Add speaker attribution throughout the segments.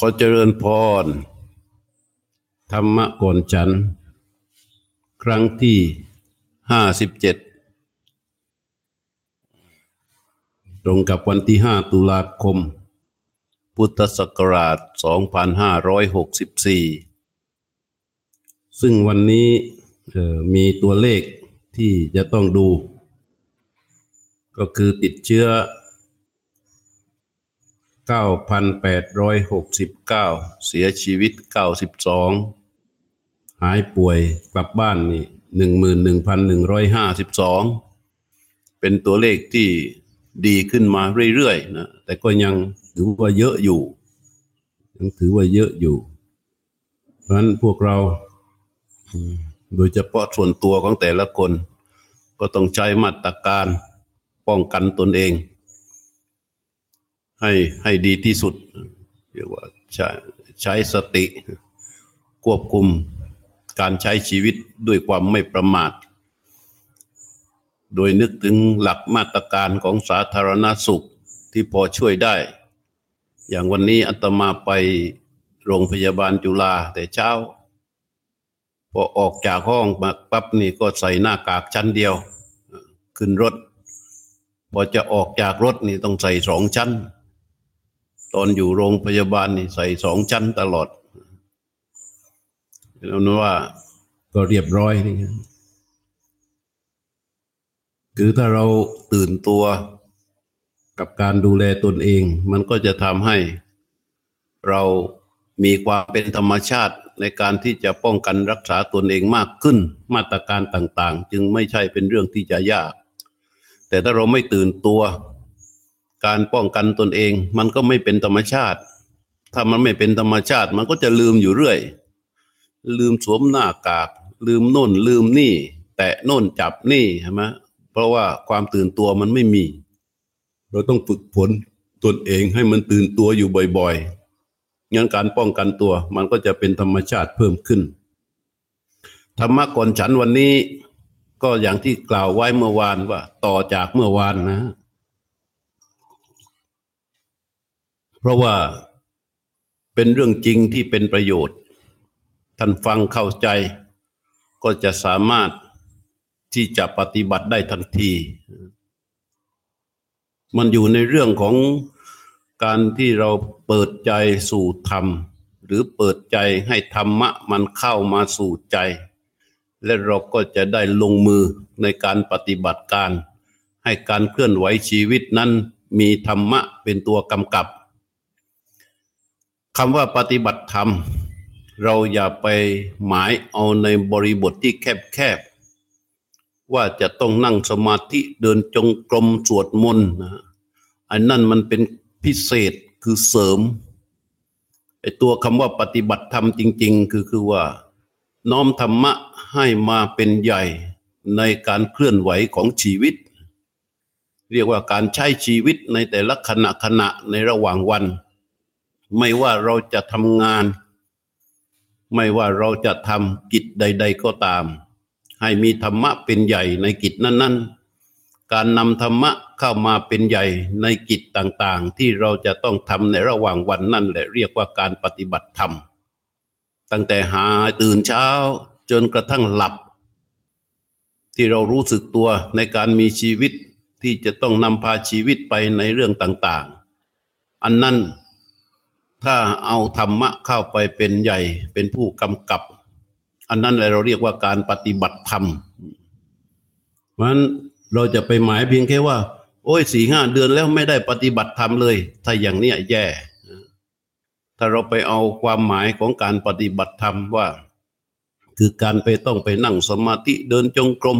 Speaker 1: ขอเจริญพร ธรรมะก่อนฉัน ครั้งที่ห้าสิบเจ็ดตรงกับวันที่ห้าตุลาคม พุทธศักราชสองพันห้าร้อยหกสิบสี่ซึ่งวันนี้มีตัวเลขที่จะต้องดู ก็คือติดเชื้อ 9,869 เสียชีวิต 92 หายป่วยกลับบ้านนี่11,152 เป็นตัวเลขที่ดีขึ้นมาเรื่อยๆนะแต่ก็ยังถือว่าเยอะอยู่ ยังถือว่าเยอะอยู่ เพราะฉะนั้นพวกเราโดยเฉพาะส่วนตัวของแต่ละคน ก็ต้องใช้มาตรการป้องกันตนเอง ให้ให้ดีที่สุดเรียกว่าใช้ใช้สติ ควบคุมการใช้ชีวิตด้วยความไม่ประมาท โดยนึกถึงหลักมาตรการของสาธารณสุขที่พอช่วยได้ อย่างวันนี้อัตมาไปโรงพยาบาลจุฬาแต่เช้า พอออกจากห้องมาปั๊บนี่ก็ใส่หน้ากากชั้นเดียว ขึ้นรถ พอจะออกจากรถนี่ต้องใส่สองชั้น ตอนอยู่โรงพยาบาลนี่ใส่สองชั้นตลอดแล้วนว่าก็เรียบร้อยนี่คือถ้าเราตื่นตัวกับการดูแลตนเอง มันก็จะทำให้เรามีความเป็นธรรมชาติในการที่จะป้องกันรักษาตนเองมากขึ้น มาตรการต่าง ๆ จึงไม่ใช่เป็นเรื่องที่จะยาก แต่ถ้าเราไม่ตื่นตัว การป้องกันตนเอง มันก็ไม่เป็นธรรมชาติ ถ้ามันไม่เป็นธรรมชาติ มันก็จะลืมอยู่เรื่อย ลืมสวมหน้ากาก ลืมโน่น ลืมนี่ แตะโน่นจับนี่ใช่ไหมเพราะว่าความตื่นตัวมันไม่มี เราต้องฝึกฝนตนเองให้มันตื่นตัวอยู่บ่อยๆงั้นการป้องกันตัว มันก็จะเป็นธรรมชาติเพิ่มขึ้น ธรรมะก่อนฉันวันนี้ ก็อย่างที่กล่าวไว้เมื่อวานว่า ต่อจากเมื่อวานนะ เพราะว่าเป็นเรื่องจริงที่เป็นประโยชน์ ท่านฟังเข้าใจ ก็จะสามารถที่จะปฏิบัติได้ทันที มันอยู่ในเรื่องของการที่เราเปิดใจสู่ธรรม หรือเปิดใจให้ธรรมะมันเข้ามาสู่ใจ และเราก็จะได้ลงมือในการปฏิบัติการ ให้การเคลื่อนไหวชีวิตนั้นมีธรรมะเป็นตัวกำกับ คำว่าปฏิบัติธรรม เราอย่าไปหมายเอาในบริบทที่แคบๆ ว่าจะต้องนั่งสมาธิเดินจงกรมสวดมนต์นะอันนั้นมันเป็นพิเศษคือเสริมไอตัวคำว่าปฏิบัติธรรมจริง ๆ คือคือว่า น้อมธรรมะให้มาเป็นใหญ่ในการเคลื่อนไหวของชีวิต เรียกว่าการใช้ชีวิตในแต่ละขณะขณะในระหว่างวัน ไม่ว่าเราจะทำงาน ไม่ว่าเราจะทำกิจใด ๆก็ตาม ให้มีธรรมะเป็นใหญ่ในกิจนั้น ๆ การนำธรรมะเข้ามาเป็นใหญ่ในกิจต่างๆ ที่เราจะต้องทำในระหว่างวันนั่นแหละเรียกว่าการปฏิบัติธรรม ตั้งแต่หาตื่นเช้าจนกระทั่งหลับ ที่เรารู้สึกตัวในการมีชีวิตที่จะต้องนำพาชีวิตไปในเรื่องต่าง ๆ อันนั้น ถ้าเอาธรรมะเข้าไปเป็นใหญ่เป็นผู้กำกับ อันนั้นเลยเราเรียกว่าการปฏิบัติธรรมเพราะนั้นเราจะไปหมายเพียงแค่ว่า โอ้ยสี่ห้าเดือนแล้วไม่ได้ปฏิบัติธรรมเลย ถ้าอย่างเนี้ยแย่ ถ้าเราไปเอาความหมายของการปฏิบัติธรรมว่า คือการไปต้องไปนั่งสมาธิเดินจงกรม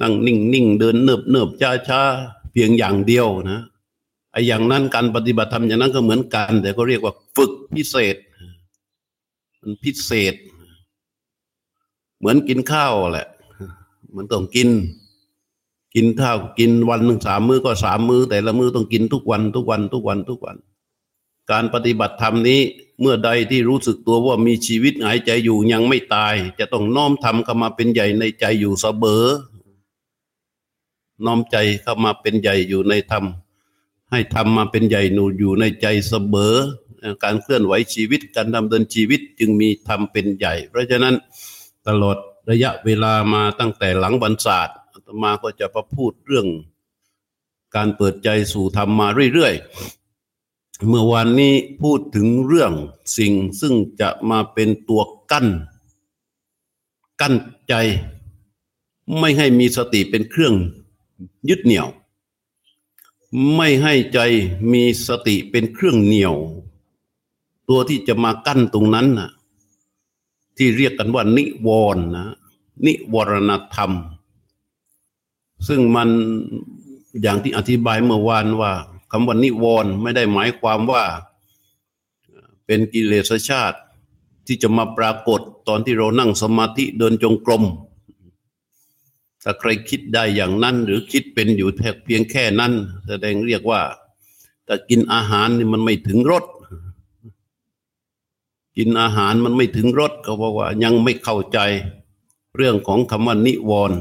Speaker 1: นั่งนิ่งนิ่งเดินเนิบเนิบช้าช้าเพียงอย่างเดียวนะ อ้อย่างนั้นการปฏิบัติธรรมอย่างนั้นก็เหมือนกัน แต่ก็เรียกว่าฝึกพิเศษ มันพิเศษ เหมือนกินข้าวแหละ มันต้องกิน กินข้าวกินวันหนึ่งสามมื้อก็สามมื้อ แต่ละมื้อต้องกินทุกวันทุกวันทุกวันทุกวัน การปฏิบัติธรรมนี้เมื่อใดที่รู้สึกตัวว่ามีชีวิตหายใจอยู่ยังไม่ตาย จะต้องน้อมทำเข้ามาเป็นใหญ่ในใจอยู่เสมอน้อมใจเข้ามาเป็นใหญ่อยู่ในธรรม ให้ทำมาเป็นใหญ่หนูอยู่ในใจเสมอการเคลื่อนไหวชีวิตการดำเนินชีวิตจึงมีทำเป็นใหญ่ เพราะฉะนั้นตลอดระยะเวลามาตั้งแต่หลังบรรษาทอาตมาก็จะประพูดเรื่อง การเปิดใจสู่ธรรมมาเรื่อยๆ เมื่อวันนี้พูดถึงเรื่องสิ่งซึ่งจะมาเป็นตัวกั้น กั้นใจ ไม่ให้มีสติเป็นเครื่องยึดเหนี่ยว ไม่ให้ใจมีสติเป็นเครื่องเหนี่ยว ตัวที่จะมากั้นตรงนั้นน่ะ ที่เรียกกันว่า นิวรณ์นะ นิวรณธรรม ซึ่งมันอย่างที่อธิบายเมื่อวานว่าคำว่านิวรณ์ไม่ได้หมายความว่า เป็นกิเลสชาติที่จะมาปรากฏตอนที่เรานั่งสมาธิเดินจงกรม ถ้าใครคิดได้อย่างนั้น หรือคิดเป็นอยู่แค่เพียงแค่นั้น แสดงเรียกว่าถ้ากินอาหารนี่มันไม่ถึงรสกินอาหารมันไม่ถึงรสก็บอกว่ายังไม่เข้าใจเรื่องของคำว่านิวรณ์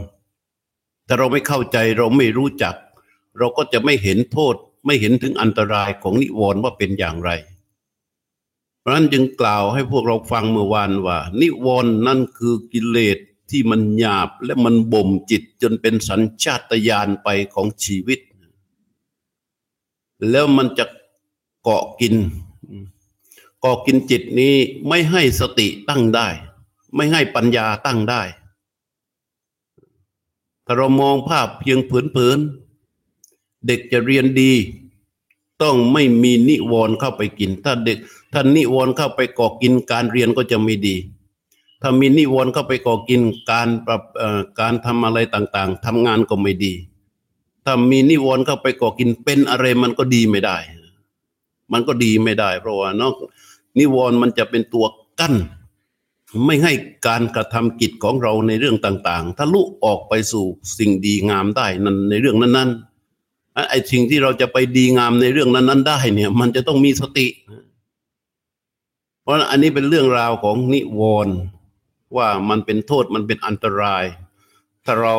Speaker 1: ถ้าเราไม่เข้าใจเราไม่รู้จัก เราก็จะไม่เห็นโทษ ไม่เห็นถึงอันตรายของนิวรณ์ว่าเป็นอย่างไร เพราะนั้นจึงกล่าวให้พวกเราฟังเมื่อวานว่า นิวรณ์นั่นคือกิเลส ที่มันหยาบและมันบ่มจิตจนเป็นสัญชาตญาณไปของชีวิต แล้วมันจะเกาะกินเก่อกินจิตนี้ไม่ให้สติตั้งได้ ไม่ให้ปัญญาตั้งได้ถ้าเรามองภาพเพียงเผินๆเด็กจะเรียนดี ต้องไม่มีนิวรณ์เข้าไปกิน ถ้าเด็กถ้านิวรณ์เข้าไปก่อกินการเรียนก็จะไม่ดี ถ้ามีนิวรณ์เข้าไปก่อกินการปรับการทำอะไรต่างๆทำงานก็ไม่ดี ถ้ามีนิวรณ์เข้าไปก่อกินเป็นอะไรมันก็ดีไม่ได้ มันก็ดีไม่ได้ เพราะว่านอกนิวรณ์มันจะเป็นตัวกั้น ไม่ให้การกระทำกิจของเราในเรื่องต่างๆทะลุออกไปสู่สิ่งดีงามได้นั้นในเรื่องนั้นๆไอ้สิ่งที่เราจะไปดีงามในเรื่องนั้น ๆ ได้เนี่ย มันจะต้องมีสติ เพราะอันนี้เป็นเรื่องราวของนิวรณ์ ว่ามันเป็นโทษมันเป็นอันตราย ถ้าเรา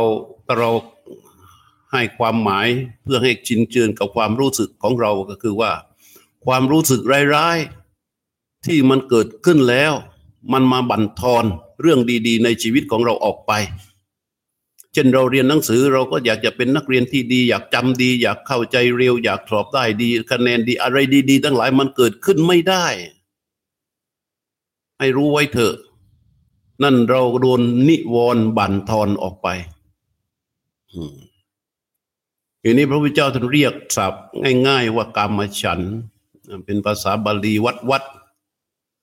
Speaker 1: ถ้าเราให้ความหมายเพื่อให้ชินเจือนกับความรู้สึกของเราก็คือว่า ความรู้สึกร้ายๆที่มันเกิดขึ้นแล้ว มันมาบั่นทอนเรื่องดีๆ ในชีวิตของเราออกไป เช่นเราเรียนหนังสือเราก็อยากจะเป็นนักเรียนที่ดี อยากจำดี อยากเข้าใจเร็ว อยากสอบได้ดีคะแนนดีอะไรดี ๆ ทั้งหลายมันเกิดขึ้นไม่ได้ ให้รู้ไว้เถอะ นั่นเราโดนนิวรณ์บั่นทอนออกไปทีนี้พระพุทธเจ้าท่านเรียกศัพท์ง่าย ๆ ว่ากรรมฉัน เป็นภาษาบาลีวัดวัด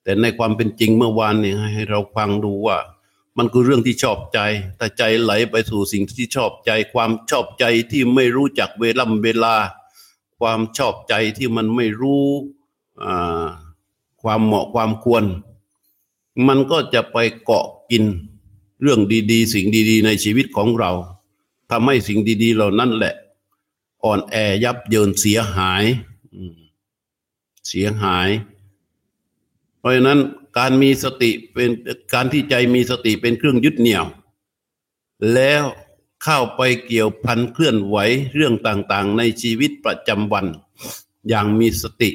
Speaker 1: แต่ในความเป็นจริงเมื่อวานเนี่ยให้เราฟังดูว่า มันคือเรื่องที่ชอบใจ แต่ใจไหลไปสู่สิ่งที่ชอบใจ ความชอบใจที่ไม่รู้จักเวลาเวลา ความชอบใจที่มันไม่รู้ความเหมาะความควร มันก็จะไปเกาะกินเรื่องดีๆ สิ่งดีๆ ในชีวิตของเราทำให้สิ่งดี ๆ เหล่านั้นแหละ อ่อนแอยับเยินเสียหายเสียหาย เพราะฉะนั้นการมีสติเป็นการที่ใจมีสติเป็นเครื่องยึดเหนี่ยว แล้วเข้าไปเกี่ยวพันเคลื่อนไหวเรื่องต่างๆ ในชีวิตประจำวัน อย่างมีสติ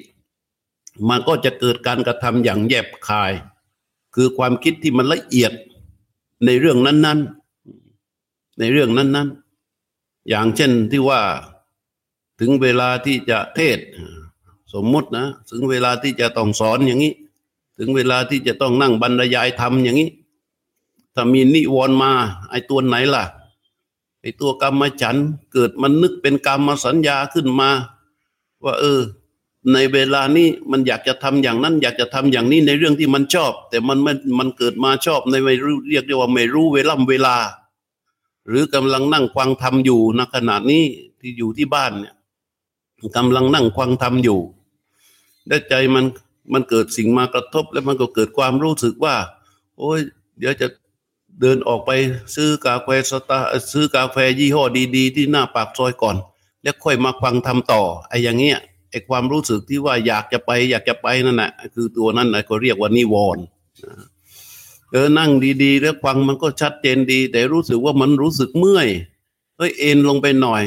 Speaker 1: มันก็จะเกิดการกระทำอย่างแยบคาย คือความคิดที่มันละเอียดในเรื่องนั้น ๆ ในเรื่องนั้น ๆ อย่างเช่นที่ว่าถึงเวลาที่จะเทศ สมมตินะ ถึงเวลาที่จะต้องสอนอย่างนี้ ถึงเวลาที่จะต้องนั่งบรรยายธรรมอย่างนี้ ถ้ามีนิวรณ์มา ไอตัวไหนล่ะไอตัวกรรมฉันเกิดมันนึกเป็นกรรมสัญญาขึ้นมา ว่า เออ ในเวลานี้มันอยากจะทำอย่างนั้น อยากจะทำอย่างนี้ในเรื่องที่มันชอบ แต่มันมันมันเกิดมาชอบในไม่รู้เรียกได้ว่าไม่รู้เวลาเวลา หรือกำลังนั่งฟังธรรมอยู่ณขณะนี้ที่อยู่ที่บ้านเนี่ยกำลังนั่งฟังธรรมอยู่ได้ใจมันมันเกิดสิ่งมากระทบ แล้วมันก็เกิดความรู้สึกว่า โอ้ยเดี๋ยวจะเดินออกไปซื้อกาแฟสตาซื้อกาแฟยี่ห้อดี ๆ ที่หน้าปากซอยก่อน แล้วค่อยมาฟังทำต่อไอ้อย่างเงี้ย ไอ้ความรู้สึกที่ว่าอยากจะไป อยากจะไปนั่นแหละคือตัวนั้นก็เรียกว่านิวรณ์เออนั่งดีๆ แล้วฟังมันก็ชัดเจนดี แต่รู้สึกว่ามันรู้สึกเมื่อยเฮ้ยเอ็นลงไปหน่อย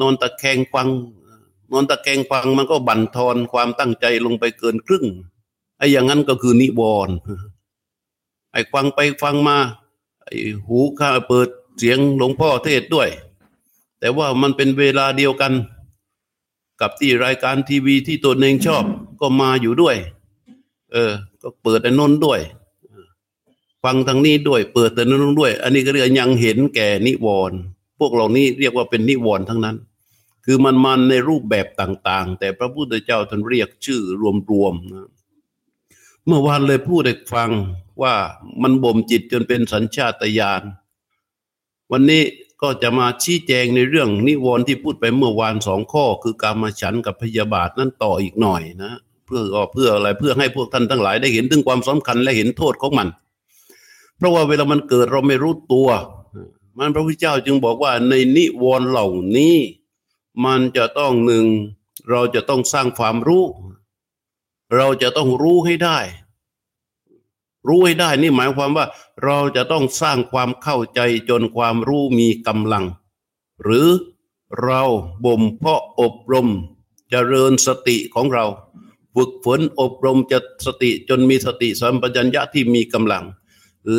Speaker 1: นอนตะแคงฟัง นอนตะแคงฟังมันก็บั่นทอนความตั้งใจลงไปเกินครึ่งไอ้อย่างนั้นก็คือนิวรณ์ไอ้ฟังไปฟังมา ไอ้หูข้าเปิดเสียงหลวงพ่อเทศด้วย แต่ว่ามันเป็นเวลาเดียวกัน กับที่รายการทีวีที่ตัวเองชอบก็มาอยู่ด้วย เออ ก็เปิดไอ้นนด้วยฟังทางนี้ด้วย เปิดแต่นนด้วย อันนี้ก็เรียกยังเห็นแก่นิวรณ์พวกเหล่านี้เรียกว่าเป็นนิวรณ์ทั้งนั้น คือมันมันในรูปแบบต่าง ๆ แต่พระพุทธเจ้าท่านเรียกชื่อรวมๆนะเมื่อวานเลยพูดให้ฟังว่ามันบ่มจิตจนเป็นสัญชาตญาณวันนี้ ก็จะมาชี้แจงในเรื่องนิวรณ์ที่พูดไปเมื่อวานสองข้อ คือการมาฉันกับพยาบาทนั้นต่ออีกหน่อยนะเพื่อเพื่ออะไรเพื่อให้พวกท่านทั้งหลายได้เห็นถึงความสำคัญและเห็นโทษของมัน เพราะว่าเวลามันเกิดเราไม่รู้ตัว มันพระพุทธเจ้าจึงบอกว่าในนิวรณ์เหล่านี้ มันจะต้องหนึ่งเราจะต้องสร้างความรู้ เราจะต้องรู้ให้ได้ รู้ให้ได้นี่หมายความว่าเราจะต้องสร้างความเข้าใจจนความรู้มีกำลัง หรือเราบ่มเพาะอบรมจเจริญสติของเรา ฝึกฝนอบรมจะสติจนมีสติสัมปชัญญะที่มีกำลัง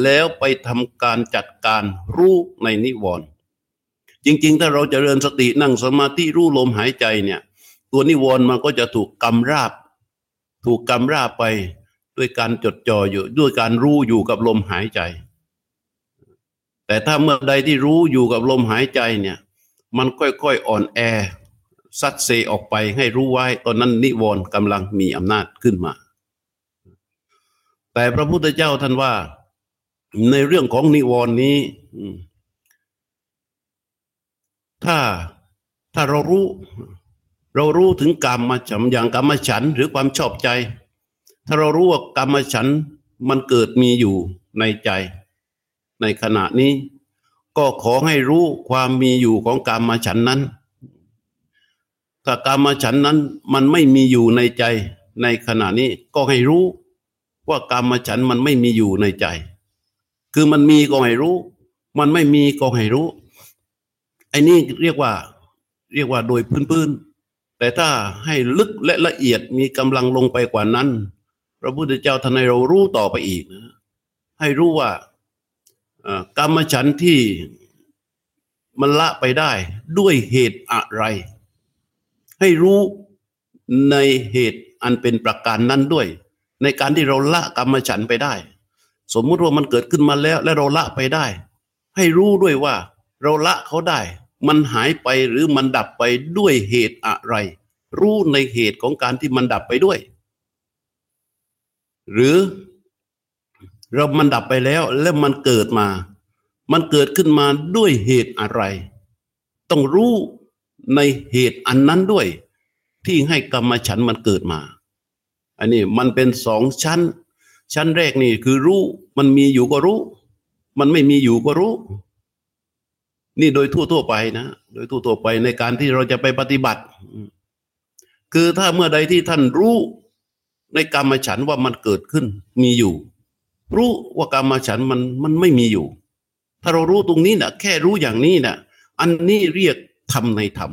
Speaker 1: แล้วไปทำการจัดการรู้ในนิวรณ์จริงๆ ถ้าเราจเจริญสตินั่งสมาธิรู้ลมหายใจเนี่ย ตัวนิวรณ์มันก็จะถูกกำราบ ถูกกำราบไป ด้วยการจดจ่ออยู่ ด้วยการรู้อยู่กับลมหายใจ แต่ถ้าเมื่อใดที่รู้อยู่กับลมหายใจเนี่ย มันค่อยๆอ่อนแอซัดเซออกไปให้รู้ไว้ตอนนั้นนิวรณ์กำลังมีอำนาจขึ้นมา แต่พระพุทธเจ้าท่านว่า ในเรื่องของนิวรณ์นี้ถ้าถ้าเรารู้ เรารู้ถึงกรรมมาจำอย่างกรรมฉันหรือความชอบใจ ถ้าเรารู้ว่ากรรมฉันมันเกิดมีอยู่ในใจ ในขณะนี้ ก็ขอให้รู้ความมีอยู่ของกรรมฉันนั้นถ้ากรรมฉันนั้นมันไม่มีอยู่ในใจ ในขณะนี้ก็ให้รู้ ว่ากรรมฉันมันไม่มีอยู่ในใจ คือมันมีก็ให้รู้ มันไม่มีก็ให้รู้ไอ้นี่เรียกว่า เรียกว่าโดยพื้นๆแต่ถ้าให้ลึกและละเอียดมีกำลังลงไปกว่านั้น พระพุทธเจ้าท่านให้เรารู้ต่อไปอีกนะ ให้รู้ว่ากรรมฉันที่มันละไปได้ด้วยเหตุอะไร ให้รู้ในเหตุอันเป็นประการนั้นด้วย ในการที่เราละกรรมฉันไปได้ สมมุติว่ามันเกิดขึ้นมาแล้วและเราละไปได้ ให้รู้ด้วยว่าเราละเขาได้ มันหายไปหรือมันดับไปด้วยเหตุอะไร รู้ในเหตุของการที่มันดับไปด้วย หรือเรามันดับไปแล้วแล้วมันเกิดมา มันเกิดขึ้นมาด้วยเหตุอะไร ต้องรู้ในเหตุอันนั้นด้วย ที่ให้กรรมฉันมันเกิดมา อันนี้มันเป็นสองชั้น ชั้นแรกนี่คือรู้ มันมีอยู่ก็รู้ มันไม่มีอยู่ก็รู้ นี่โดยทั่วๆไปนะ โดยทั่วๆไปในการที่เราจะไปปฏิบัติ คือถ้าเมื่อใดที่ท่านรู้ ในกรรมฉันว่ามันเกิดขึ้นมีอยู่ รู้ว่ากรรมฉันมันมันไม่มีอยู่ ถ้าเรารู้ตรงนี้นะแค่รู้อย่างนี้นะอันนี้เรียกทำในธรรม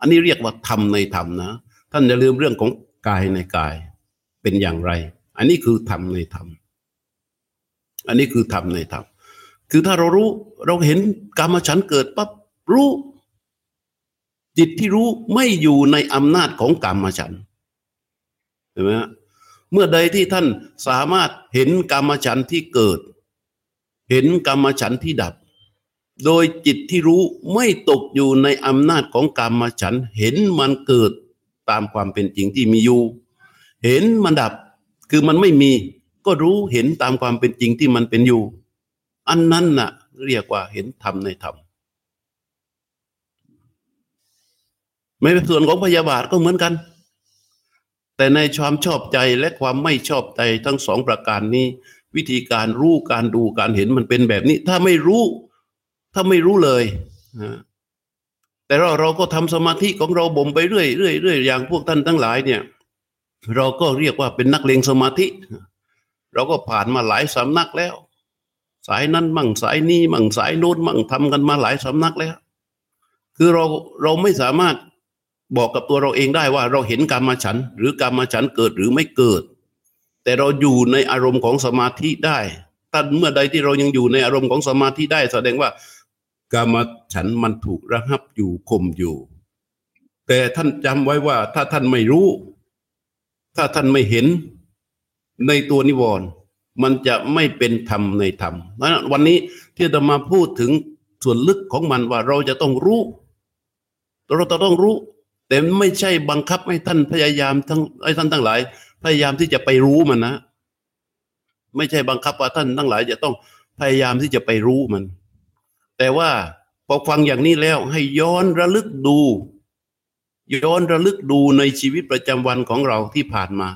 Speaker 1: อันนี้เรียกว่าทำในธรรมนะ ท่านอย่าลืมเรื่องของกายในกายเป็นอย่างไร อันนี้คือทำในธรรม อันนี้คือทำในธรรม คือถ้าเรารู้เราเห็นกรรมฉันเกิดปั๊บรู้ จิตที่รู้ไม่อยู่ในอำนาจของกรรมฉัน เห็นไหมเมื่อใดที่ท่านสามารถเห็นกรรมฉันที่เกิด เห็นกรรมฉันที่ดับ โดยจิตที่รู้ไม่ตกอยู่ในอำนาจของกรรมฉันเห็นมันเกิดตามความเป็นจริงที่มีอยู่ เห็นมันดับคือมันไม่มี ก็รู้เห็นตามความเป็นจริงที่มันเป็นอยู่ อันนั้นน่ะ เรียกว่าเห็นธรรมในธรรมไม่เป็นส่วนของพยาบาทก็เหมือนกัน แต่ในความชอบใจและความไม่ชอบใจทั้งสองประการนี้ วิธีการรู้การดูการเห็นมันเป็นแบบนี้ ถ้าไม่รู้ ถ้าไม่รู้เลยแต่เราเราก็ทำสมาธิของเราบ่มไปเรื่อยเรื่อยเรื่อยอย่างพวกท่านทั้งหลายเนี่ย เราก็เรียกว่าเป็นนักเลงสมาธิ เราก็ผ่านมาหลายสำนักแล้ว สายนั้นมั่งสายนี้มั่งสายโน้นมั่งทำกันมาหลายสำนักแล้ว คือเราเราไม่สามารถ บอกกับตัวเราเองได้ว่าเราเห็นกรรมาฉัน หรือกรรมาฉันเกิดหรือไม่เกิด แต่เราอยู่ในอารมณ์ของสมาธิได้ถ้าเมื่อใดที่เรายังอยู่ในอารมณ์ของสมาธิได้ แสดงว่ากรรมาฉันมันถูกระหับอยู่ข่มอยู่ แต่ท่านจำไว้ว่า ถ้าท่านไม่รู้ ถ้าท่านไม่เห็นในตัวนิวรณ์มันจะไม่เป็นธรรมในธรรมเพราะวันนี้ที่จะมาพูดถึงส่วนลึกของมันว่าเราจะต้องรู้ เราต้องรู้ แต่ไม่ใช่บังคับให้ท่านพยายามทั้งให้ท่านทั้งหลาย พยายามที่จะไปรู้มันนะ ไม่ใช่บังคับว่าท่านทั้งหลาย จะต้องพยายามที่จะไปรู้มัน แต่ว่าพอฟังอย่างนี้แล้วให้ย้อนระลึกดู ย้อนระลึกดูในชีวิตประจำวันของเราที่ผ่านมา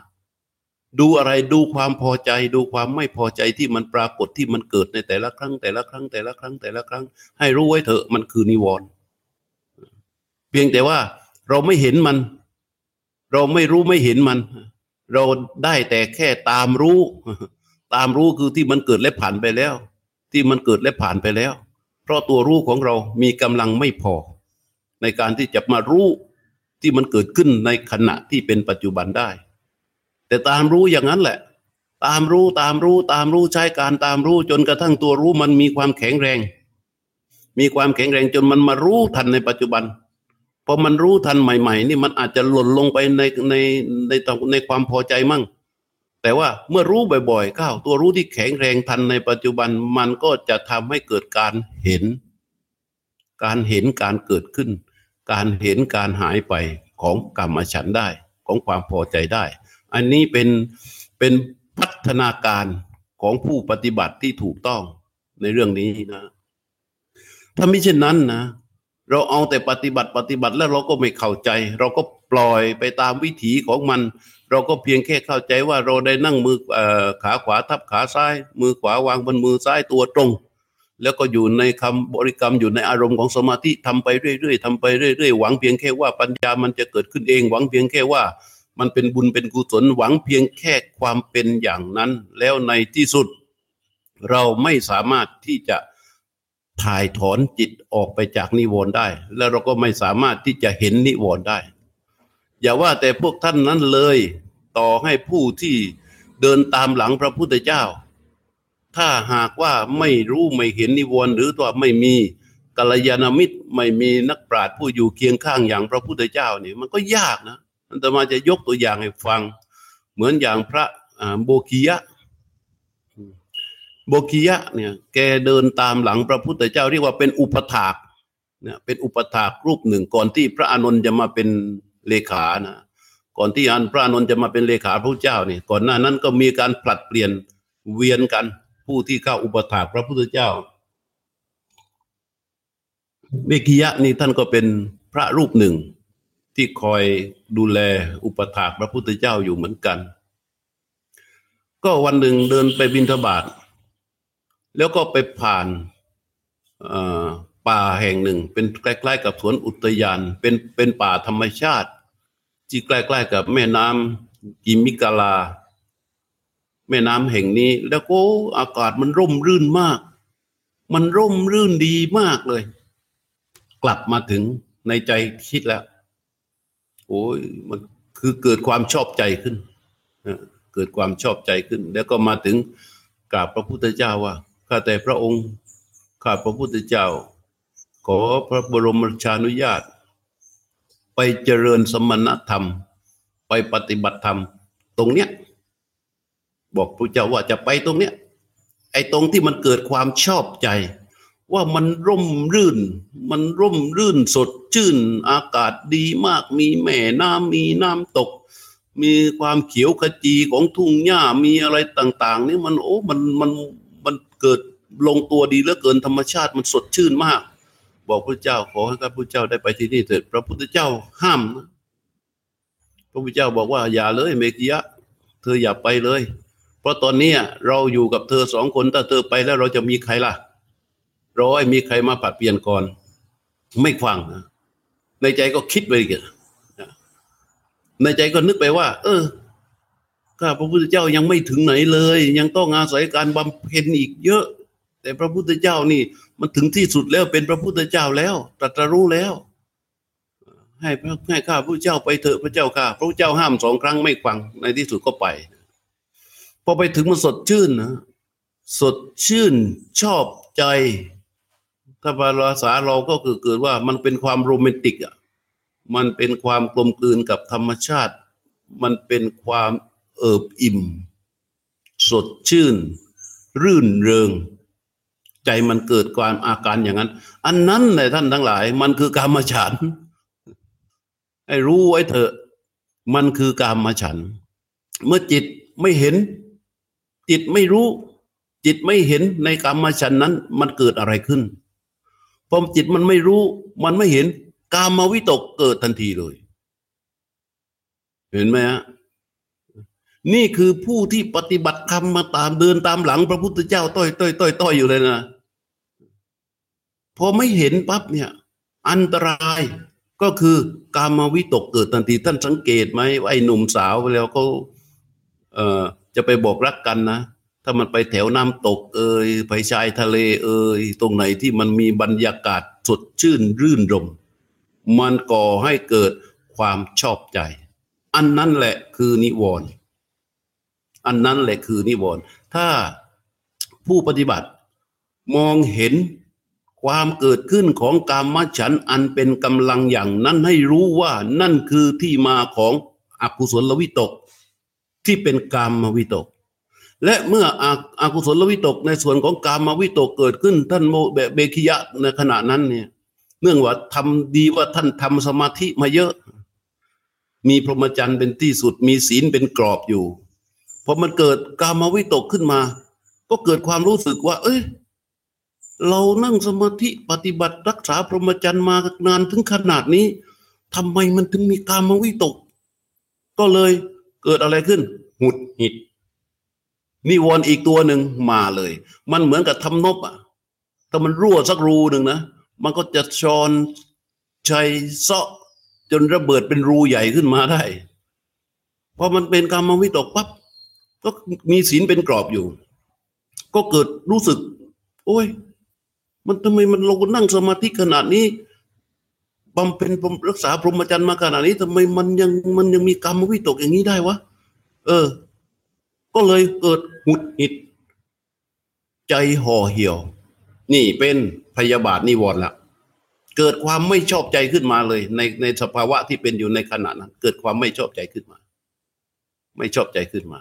Speaker 1: ดูอะไรดูความพอใจ ดูความไม่พอใจที่มันปรากฏที่มันเกิดในแต่ละครั้ง แต่ละครั้งแต่ละครั้งแต่ละครั้ง ให้รู้ไว้เถอะมันคือนิวรณ์เพียงแต่ว่า เราไม่เห็นมัน เราไม่รู้ไม่เห็นมัน เราได้แต่แค่ตามรู้ ตามรู้คือที่มันเกิดและผ่านไปแล้ว ที่มันเกิดและผ่านไปแล้ว เพราะตัวรู้ของเรามีกำลังไม่พอ ในการที่จะมารู้ที่มันเกิดขึ้นในขณะที่เป็นปัจจุบันได้ แต่ตามรู้อย่างนั้นแหละ ตามรู้ตามรู้ตามรู้ใช้การตามรู้จนกระทั่งตัวรู้มันมีความแข็งแรง มีความแข็งแรงจนมันมารู้ทันในปัจจุบัน พอมันรู้ทันใหม่ ๆ นี่มันอาจจะหล่นลงไปในในในในความพอใจมั่ง แต่ว่าเมื่อรู้บ่อยๆก้าวตัวรู้ที่แข็งแรงทันในปัจจุบันมันก็จะทำให้เกิดการเห็น การเห็นการเกิดขึ้น การเห็นการหายไปของกรรมฉันได้ของความพอใจได้ อันนี้เป็นเป็นพัฒนาการของผู้ปฏิบัติที่ถูกต้องในเรื่องนี้นะ ถ้าไม่เช่นนั้นนะ เราเอาแต่ปฏิบัติปฏิบัติแล้วเราก็ไม่เข้าใจ เราก็ปล่อยไปตามวิถีของมัน เราก็เพียงแค่เข้าใจว่าเราได้นั่งมืออขาขวาทับขาซ้าย มือขวาวางบนมือซ้ายตัวตรง แล้วก็อยู่ในคำบริกรรมอยู่ในอารมณ์ของสมาธิทำไปเรื่อยๆทำไปเรื่อยๆหวังเพียงแค่ว่าปัญญามันจะเกิดขึ้นเอง หวังเพียงแค่ว่า มันเป็นบุญเป็นกุศลหวังเพียงแค่ความเป็นอย่างนั้น แล้วในที่สุด เราไม่สามารถที่จะ ถ่ายถอนจิตออกไปจากนิวรณ์ได้ แล้วเราก็ไม่สามารถที่จะเห็นนิวรณ์ได้ อย่าว่าแต่พวกท่านนั้นเลย ต่อให้ผู้ที่เดินตามหลังพระพุทธเจ้า ถ้าหากว่าไม่รู้ไม่เห็นนิวรณ์หรือตัวไม่มีกัลยาณมิตรไม่มีนักปราชญ์ผู้อยู่เคียงข้างอย่างพระพุทธเจ้านี่มันก็ยากนะอันตมาจะยกตัวอย่างให้ฟัง เหมือนอย่างพระโบกียะ โบกียะเนี่ยแกเดินตามหลังพระพุทธเจ้าเรียกว่าเป็นอุปถากเนี่ยเป็นอุปถากรูปหนึ่งก่อนที่พระอานนท์จะมาเป็นเลขานะก่อนที่อันพระอานนท์จะมาเป็นเลขาพระเจ้าเนี่ยก่อนหน้านั้นก็มีการผลัดเปลี่ยนเวียนกันผู้ที่เข้าอุปถากพระพุทธเจ้าเบกียะนี่ท่านก็เป็นพระรูปหนึ่งที่คอยดูแลอุปถากพระพุทธเจ้าอยู่เหมือนกัน ก็วันหนึ่งเดินไปบินทบาท แล้วก็ไปผ่านป่าแห่งหนึ่ง เป็นใกล้ ๆ กับสวนอุทยาน เป็นเป็นป่าธรรมชาติ ที่ใกล้ ๆ กับแม่น้ำกิมิกาลา แม่น้ำแห่งนี้ แล้วก็อากาศมันร่มรื่นมาก มันร่มรื่นดีมากเลย กลับมาถึงในใจคิดแล้ว โอ้ยมันคือเกิดความชอบใจขึ้นเกิดความชอบใจขึ้น แล้วก็มาถึงกราบพระพุทธเจ้าว่า ข้าแต่พระองค์ ข้าพระพุทธเจ้า ขอพระบรมราชานุญาต ไปเจริญสมณธรรม ไปปฏิบัติธรรม ตรงเนี้ย บอกพระเจ้าว่าจะไปตรงเนี้ย ไอ้ตรงที่มันเกิดความชอบใจ ว่ามันร่มรื่น มันร่มรื่นสดชื่น อากาศดีมาก มีแม่น้ำมีน้ำตกมีความเขียวขจีของทุ่งหญ้ามีอะไรต่าง ๆ นี่มันโอ้มันมัน เกิดลงตัวดีเหลือเกินธรรมชาติมันสดชื่นมาก บอกพระเจ้าขอให้ข้าพระเจ้าได้ไปที่นี่เถิดพระพุทธเจ้าห้ามพระพุทธเจ้าบอกว่าอย่าเลยเมกิยะ เธออย่าไปเลย เพราะตอนนี้เราอยู่กับเธอสองคนถ้าเธอไปแล้วเราจะมีใครล่ะร้อยมีใครมาปัดเปลี่ยนก่อน ไม่ฟังนะในใจก็คิดไปกันในใจก็นึกไปว่า เออ ข้าพระพุทธเจ้ายังไม่ถึงไหนเลย ยังต้องอาศัยการบำเพ็ญอีกเยอะ แต่พระพุทธเจ้านี่ มันถึงที่สุดแล้วเป็นพระพุทธเจ้าแล้วตรัสรู้แล้ว ให้พระให้ข้าพระเจ้าไปเถอะพระเจ้าข้าพระเจ้าห้ามสองครั้งไม่ฟังในที่สุดก็ไปพอไปถึงมันสดชื่นนะสดชื่นชอบใจ ถ้าภาษาเราก็คือเกิดว่ามันเป็นความโรแมนติกอะมันเป็นความกลมกลืนกับธรรมชาติ มันเป็นความ เอิบอิ่ม สดชื่น รื่นเริง ใจมันเกิดความอาการอย่างนั้น อันนั้นในท่านทั้งหลาย มันคือการมฉันให้รู้ไว้เถอะ มันคือการมฉัน เมื่อจิตไม่เห็น จิตไม่รู้ จิตไม่เห็นในกรรมฉันนั้น มันเกิดอะไรขึ้นพอจิตมันไม่รู้ มันไม่เห็น กามวิตกเกิดทันทีเลย เห็นไหมฮะ นี่คือผู้ที่ปฏิบัติธรรมมาตามเดินตามหลังพระพุทธเจ้าต้อยต้อยต้อยต้อยอยู่เลยนะพอไม่เห็นปั๊บเนี่ย อันตรายก็คือกามวิตกเกิดทันทีท่านสังเกตไหมว่าไอ้หนุ่มสาวไปแล้วเขาเอ่อจะไปบอกรักกันนะ ถ้ามันไปแถวน้ำตก เอ่ยไปชายทะเลเอ่ยตรงไหนที่มันมีบรรยากาศสดชื่นรื่นรมมันก่อให้เกิดความชอบใจ อันนั้นแหละคือนิวรณ์ อันนั้นแหละคือนิวรณ์ถ้าผู้ปฏิบัติมองเห็นความเกิดขึ้นของกามฉันอันเป็นกำลังอย่างนั้นให้รู้ว่านั่นคือที่มาของอกุศลวิตก ที่เป็นกามวิตก และเมื่ออากุศลวิตกในส่วนของกามวิตกเกิดขึ้น ท่านโมเบคิยะในขณะนั้นเนี่ยเนื่องว่าทำดีว่าท่านทำสมาธิมาเยอะ มีพรหมจรรย์เป็นที่สุดมีศีลเป็นกรอบอยู่ พอมันเกิดกามวิตกขึ้นมา ก็เกิดความรู้สึกว่า เอ้ย เรานั่งสมาธิปฏิบัติรักษาพรหมจรรย์มานานถึงขนาดนี้ทำไมมันถึงมีกามวิตก ก็เลยเกิดอะไรขึ้น หุดหิดนิวรณ์อีกตัวหนึ่งมาเลย มันเหมือนกับทำนบอะถ้ามันรั่วสักรูหนึ่งนะมันก็จะชอนชัยเซาะจนระเบิดเป็นรูใหญ่ขึ้นมาได้พอมันเป็นกามวิตกปั๊บ ก็มีศีลเป็นกรอบอยู่ ก็เกิดรู้สึก โอ้ย มันทำไมมันลงนั่งสมาธิขนาดนี้บำเพ็ญรักษาพรหมจรรย์มาขนาดนี้ทำไมมันยังมันยังมีกรรมวิตกอย่างนี้ได้วะเออ ก็เลยเกิดหุดหิด ใจห่อเหี่ยว นี่เป็นพยาบาทนิวรณ์ละเกิดความไม่ชอบใจขึ้นมาเลย ในในสภาวะที่เป็นอยู่ในขณะนั้น เกิดความไม่ชอบใจขึ้นมา ไม่ชอบใจขึ้นมา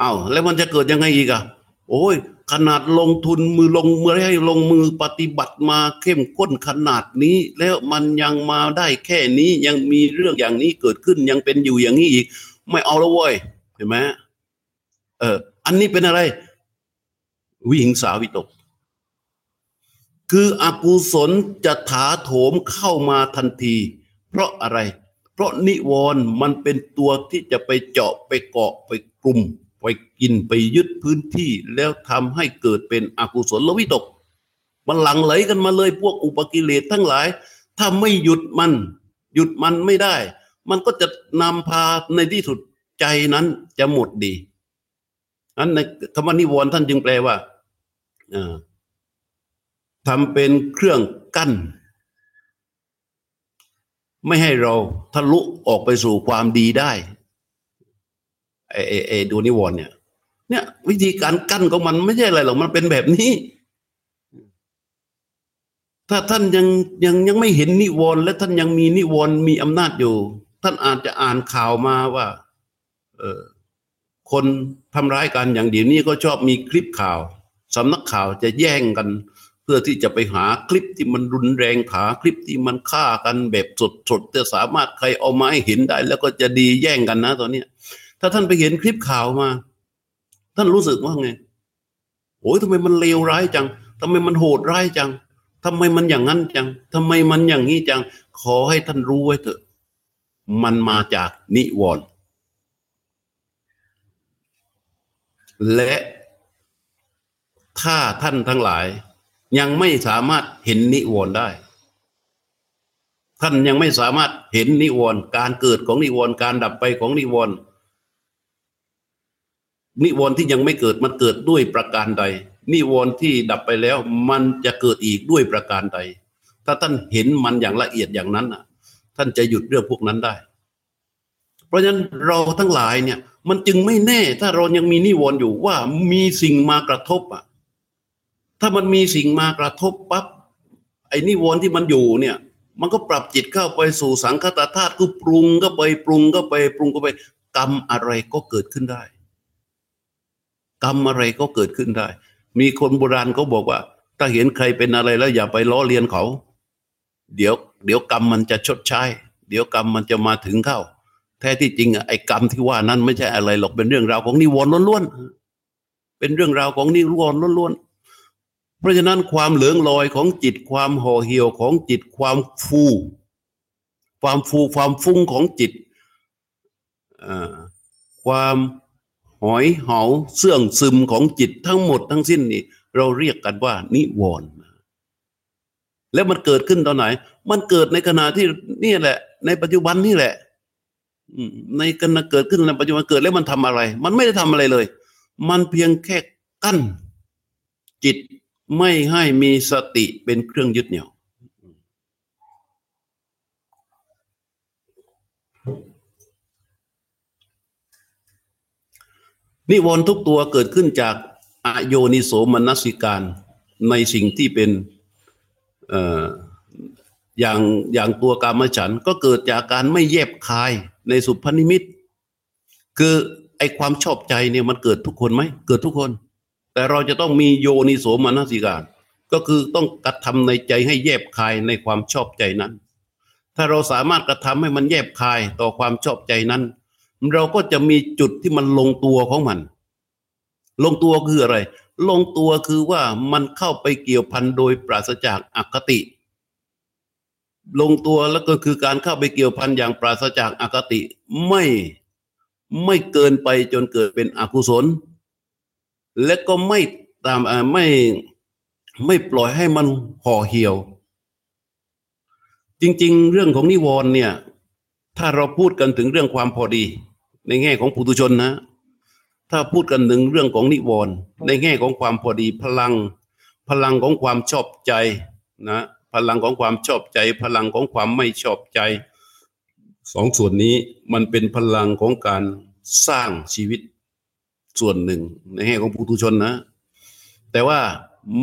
Speaker 1: อา้าวแล้วมันจะเกิดยังไงอีกอะโอ้ย ขนาดลงทุนมือลงมือให้ลงมือปฏิบัติมาเข้มข้นขนาดนี้ แล้วมันยังมาได้แค่นี้ยังมีเรื่องอย่างนี้เกิดขึ้นยังเป็นอยู่อย่างนี้อีก ไม่เอาแล้วเว้ยเห็นไหมเออ อันนี้เป็นอะไร วิหิงสาวิตก คืออกุศลจะถาโถมเข้ามาทันที เพราะอะไร เพราะนิวรณ์มันเป็นตัวที่จะไปเจาะไปเกาะไปกลุ่ม ไปกินไปยึดพื้นที่แล้วทำให้เกิดเป็นอกุศลวิตก มันหลั่งไหลกันมาเลยพวกอุปกิเลสทั้งหลาย ถ้าไม่หยุดมัน หยุดมันไม่ได้ มันก็จะนำพาในที่สุดใจนั้นจะหมดดีอันในคำว่านิวรณ์ท่านจึงแปลว่าทำเป็นเครื่องกั้น ไม่ให้เราทะลุออกไปสู่ความดีได้ ไอ้ไอดูนิวรณ์เนี่ย เนี่ย วิธีการกั้นของมันไม่ใช่อะไรหรอกมันเป็นแบบนี้ ถ้าท่านยังยังยังไม่เห็นนิวรณ์และท่านยังมีนิวรณ์มีอำนาจอยู่ ท่านอาจจะอ่านข่าวมาว่า เออคนทำร้ายกันอย่างเดี๋ยวนี้ก็ชอบมีคลิปข่าวสำนักข่าวจะแย่งกัน เพื่อที่จะไปหาคลิปที่มันรุนแรงหาคลิปที่มันฆ่ากันแบบสดๆจะสามารถใครเอามาให้เห็นได้ แล้วก็จะดีแย่งกันนะตอนนี้ ถ้าท่านไปเห็นคลิปข่าวมา ท่านรู้สึกว่าไงโอ้ยทำไมมันเลวร้ายจังทำไมมันโหดร้ายจังทำไมมันอย่างนั้นจังทำไมมันอย่างนี้จัง ขอให้ท่านรู้ไว้เถอะ มันมาจากนิวรณ์และถ้าท่านทั้งหลาย ยังไม่สามารถเห็นนิวรณ์ได้ ท่านยังไม่สามารถเห็นนิวรณ์การเกิดของนิวรณ์การดับไปของนิวรณ์ นิวรณ์ที่ยังไม่เกิดมันเกิดด้วยประการใด นิวรณ์ที่ดับไปแล้วมันจะเกิดอีกด้วยประการใด ถ้าท่านเห็นมันอย่างละเอียดอย่างนั้นอะท่านจะหยุดเรื่องพวกนั้นได้ เพราะฉะนั้นเราทั้งหลายเนี่ย มันจึงไม่แน่ ถ้าเรายังมีนิวรณ์อยู่ว่ามีสิ่งมากระทบอะถ้ามันมีสิ่งมากระทบปั๊บไอ้นิวรณ์ที่มันอยู่เนี่ยมันก็ปรับจิตเข้าไปสู่สังคตธาตุก็ปรุงก็ไปปรุงก็ไปปรุงก็ไป กรรมอะไรก็เกิดขึ้นได้ กรรมอะไรก็เกิดขึ้นได้ มีคนโบราณเขาบอกว่า ถ้าเห็นใครเป็นอะไรแล้วอย่าไปล้อเลียนเขา เดี๋ยว เดี๋ยวกรรมมันจะชดใช้ เดี๋ยวกรรมมันจะมาถึงเข้า แท้ที่จริงไอ้กรรมที่ว่านั้นไม่ใช่อะไรหรอกเป็นเรื่องราวของนิวรณ์ล้วนๆเป็นเรื่องราวของนิวรณ์ล้วนๆเพราะฉะนั้นความเหลืองลอยของจิตความห่อเหี่ยวของจิตความฟู ความฟูความฟุ้งของจิตความ หอยเหาเสื่องซึมของจิตทั้งหมดทั้งสิ้นนี่ เราเรียกกันว่า นิวรณ์แล้วมันเกิดขึ้นตอนไหน มันเกิดในขณะที่นี่แหละ ในปัจจุบันนี่แหละในขณะเกิดขึ้นในปัจจุบันเกิดแล้วมันทำอะไร มันไม่ได้ทำอะไรเลย มันเพียงแค่กั้น จิตไม่ให้มีสติเป็นเครื่องยึดเหนี่ยว นิวรณ์ทุกตัวเกิดขึ้นจากอโยนิโสมนสิการในสิ่งที่เป็นอย่างอย่างตัวกามฉันก็เกิดจากการไม่แยบคายในสุพนิมิต คือไอความชอบใจเนี่ยมันเกิดทุกคนไหมเกิดทุกคน แต่เราจะต้องมีโยนิโสมนสิการ ก็คือต้องกระทำในใจให้แยบคายในความชอบใจนั้น ถ้าเราสามารถกระทำให้มันแยบคายต่อความชอบใจนั้น เราก็จะมีจุดที่มันลงตัวของมัน ลงตัวคืออะไร ลงตัวคือว่ามันเข้าไปเกี่ยวพันโดยปราศจากอคติ ลงตัวแล้วก็คือการเข้าไปเกี่ยวพันอย่างปราศจากอคติไม่ไม่เกินไปจนเกิดเป็นอกุศล และก็ไม่ตามไม่ไม่ปล่อยให้มันห่อเหี่ยว จริง ๆ เรื่องของนิวรณ์เนี่ย ถ้าเราพูดกันถึงเรื่องความพอดี ในแง่ของปุถุชนนะ ถ้าพูดกันถึงเรื่องของนิวรณ์ในแง่ของความพอดีพลัง พลังของความชอบใจนะพลังของความชอบใจ พลังของความไม่ชอบใจสองส่วนนี้มันเป็นพลังของการสร้างชีวิตส่วนหนึ่ง ในแง่ของปุถุชนนะ แต่ว่า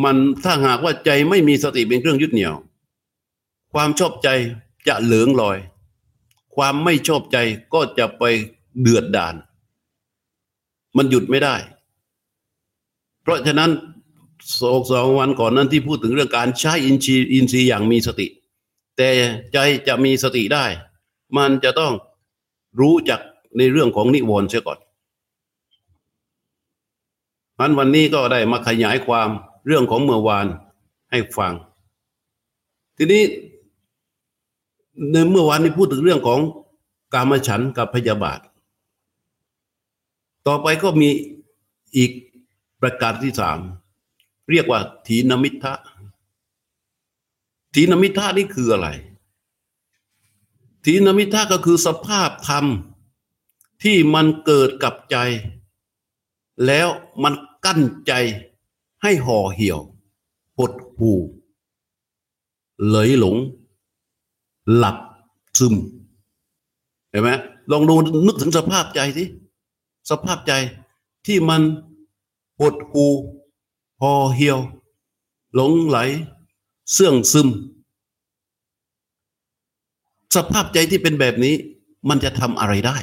Speaker 1: มันถ้าหากว่าใจไม่มีสติเป็นเครื่องยึดเหนี่ยว ความชอบใจจะเหลืองลอย ความไม่ชอบใจก็จะไปเดือดดาน มันหยุดไม่ได้ เพราะฉะนั้นสองสองวันก่อนนั้นที่พูดถึงเรื่องการใช้อินทรีย์อินทรีย์อย่างมีสติ แต่ใจจะมีสติได้ มันจะต้องรู้จักในเรื่องของนิวรณ์เสียก่อนนั้นวันนี้ก็ได้มาขยายความเรื่องของเมื่อวานให้ฟัง ทีนี้ ในเมื่อวานนี้พูดถึงเรื่องของกามฉันกับพยาบาท ต่อไปก็มีอีกประการที่สามเรียกว่าถีนมิทะถีนมิทะนี่คืออะไรถีนมิทะก็คือสภาพธรรมที่มันเกิดกับใจ แล้วมันกั้นใจให้ห่อเหี่ยวหดหูเลยหลง หลับซึมเห็นไหมลองดูนึกถึงสภาพใจสิสภาพใจที่มันหดหูพอเหี่ยว หลงไหล เสื่องซึม สภาพใจที่เป็นแบบนี้ มันจะทำอะไรได้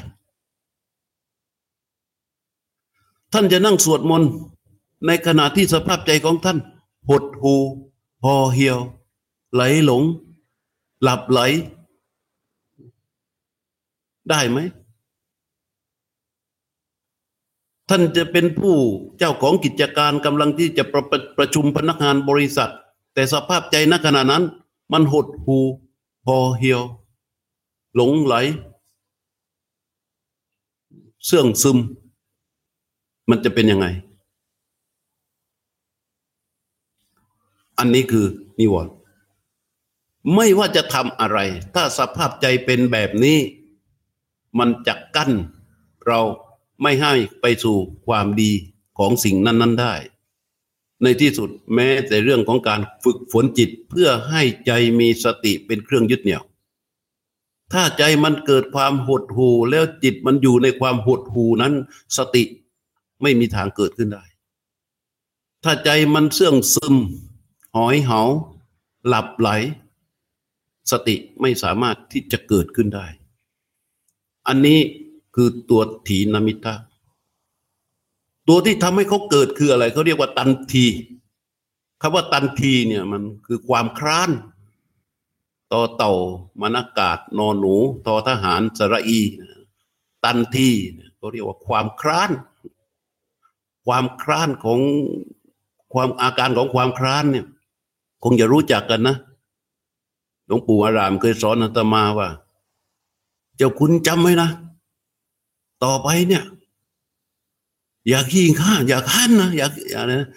Speaker 1: ท่านจะนั่งสวดมนต์ในขณะที่สภาพใจของท่านหดหูพอเหี่ยว ไหลหลง หลับไหล ได้ไหม ท่านจะเป็นผู้เจ้าของกิจการกำลังที่จะประประประชุมพนักงานบริษัท แต่สภาพใจณขณะนั้น มันหดหูพอเหี่ยว หลงไหล เสื่องซึม มันจะเป็นยังไง อันนี้คือนิวรณ์ ไม่ว่าจะทำอะไร ถ้าสภาพใจเป็นแบบนี้ มันจะกั้นเราไม่ให้ไปสู่ความดีของสิ่งนั้น ๆได้ ในที่สุดแม้แต่เรื่องของการฝึกฝนจิตเพื่อให้ใจมีสติเป็นเครื่องยึดเหนี่ยว ถ้าใจมันเกิดความหดหู่แล้วจิตมันอยู่ในความหดหู่นั้น สติไม่มีทางเกิดขึ้นได้ ถ้าใจมันเสื่องซึม หอยเหาหลับไหล สติไม่สามารถที่จะเกิดขึ้นได้ อันนี้คือตัวถีนมิตะตัวที่ทำให้เขาเกิดคืออะไร เขาเรียกว่าตันทีคำว่าตันทีเนี่ยมันคือความคร้านต่อเต่ามนากาศนอนหนูต่อทหารสระอี ตันทีเขาเรียกว่าความคร้าน ความคร้านของความอาการของความคร้านเนี่ย คงจะรู้จักกันนะ หลวงปู่อารามเคยสอนอาตมาว่า เจ้าคุณจำไว้นะ ต่อไปเนี่ย อย่าขี้ข้าอย่าข้านนะอย่าอย่านะ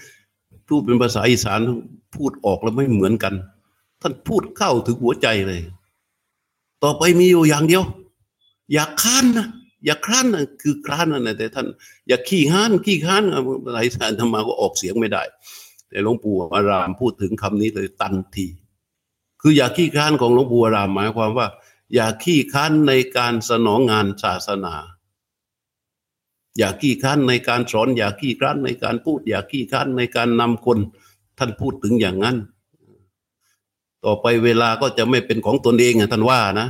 Speaker 1: พูดเป็นภาษาอีสานพูดออกแล้วไม่เหมือนกัน ท่านพูดเข้าถึงหัวใจเลย ต่อไปมีอยู่อย่างเดียว อย่าค้านนะอย่าคร้านนะคือคร้านนะแต่ท่านอย่าขี้ห้านขี้ค้านอะไรท่านธรรมาก็ออกเสียงไม่ได้ แต่หลวงปู่อารามพูดถึงคำนี้เลยตันที คืออย่าขี้ค้านของหลวงปู่อรามหมายความว่า อย่าขี้ค้านในการสนองงานศาสนา อย่าขี้ค้านในการสอน อย่าขี้ค้านในการพูด อย่าขี้ค้านในการนำคน ท่านพูดถึงอย่างนั้น ต่อไปเวลาก็จะไม่เป็นของตนเองท่านว่านะ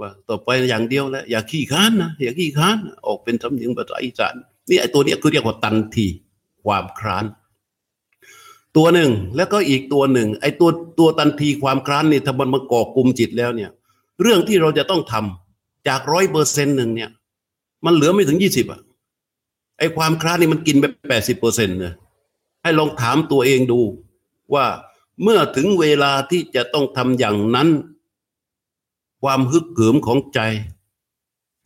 Speaker 1: ว่าต่อไปอย่างเดียวแล้วอย่าขี้ค้านนะอย่าขี้ค้าน ออกเป็นสำเนียงภาษาอีสานนี่ไอ้ตัวนี้คือเรียกว่าตันทีความคร้าน ตัวหนึ่งแล้วก็อีกตัวหนึ่ง ไอ้ตัวตัวตันทีความคร้านนี่ถ้ามันมาก่อกลุ่มจิตแล้วเนี่ย เรื่องที่เราจะต้องทำจากร้อยเปอร์เซ็นต์หนึ่งเนี่ย มันเหลือไม่ถึงยี่สิบอะไอ้ความคลาดนี่มันกินไปแปดสิบเปอร์เซ็นต์เลยให้ลองถามตัวเองดูว่าเมื่อถึงเวลาที่จะต้องทำอย่างนั้น ความฮึกเหิมของใจ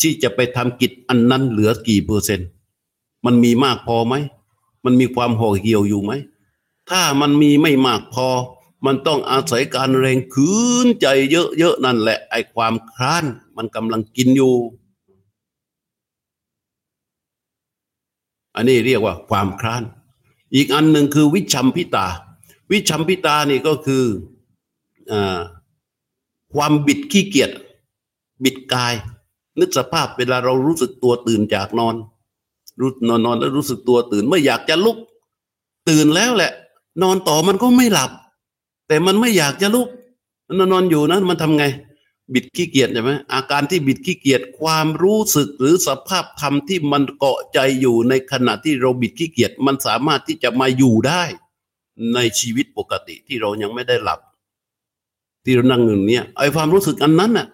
Speaker 1: ที่จะไปทำกิจอันนั้นเหลือกี่เปอร์เซ็นต์ มันมีมากพอไหม มันมีความห่อเหี่ยวอยู่ไหม ถ้ามันมีไม่มากพอ มันต้องอาศัยการแรงคืนใจเยอะๆนั่นแหละ ไอ้ความคลานมันกำลังกินอยู่ อันนี้เรียกว่าความคร้าน อีกอันหนึ่งคือวิชัมพิตา วิชัมพิตานี่ก็คืออความบิดขี้เกียจบิดกาย นึกสภาพเวลาเรารู้สึกตัวตื่นจากนอนรู้นอนนอนแล้วรู้สึกตัวตื่นไม่อยากจะลุก ตื่นแล้วแหละ นอนต่อมันก็ไม่หลับ แต่มันไม่อยากจะลุกนอนนอนอยู่นะมันทำไง บิดขี้เกียจใช่ไหมอาการที่บิดขี้เกียจความรู้สึกหรือสภาพธรรมที่มันเกาะใจอยู่ในขณะที่เราบิดขี้เกียจมันสามารถที่จะมาอยู่ได้ ในชีวิตปกติที่เรายังไม่ได้หลับ ที่เรานั่งอยู่เนี่ยไอ้ความรู้สึกอันนั้นน่ะ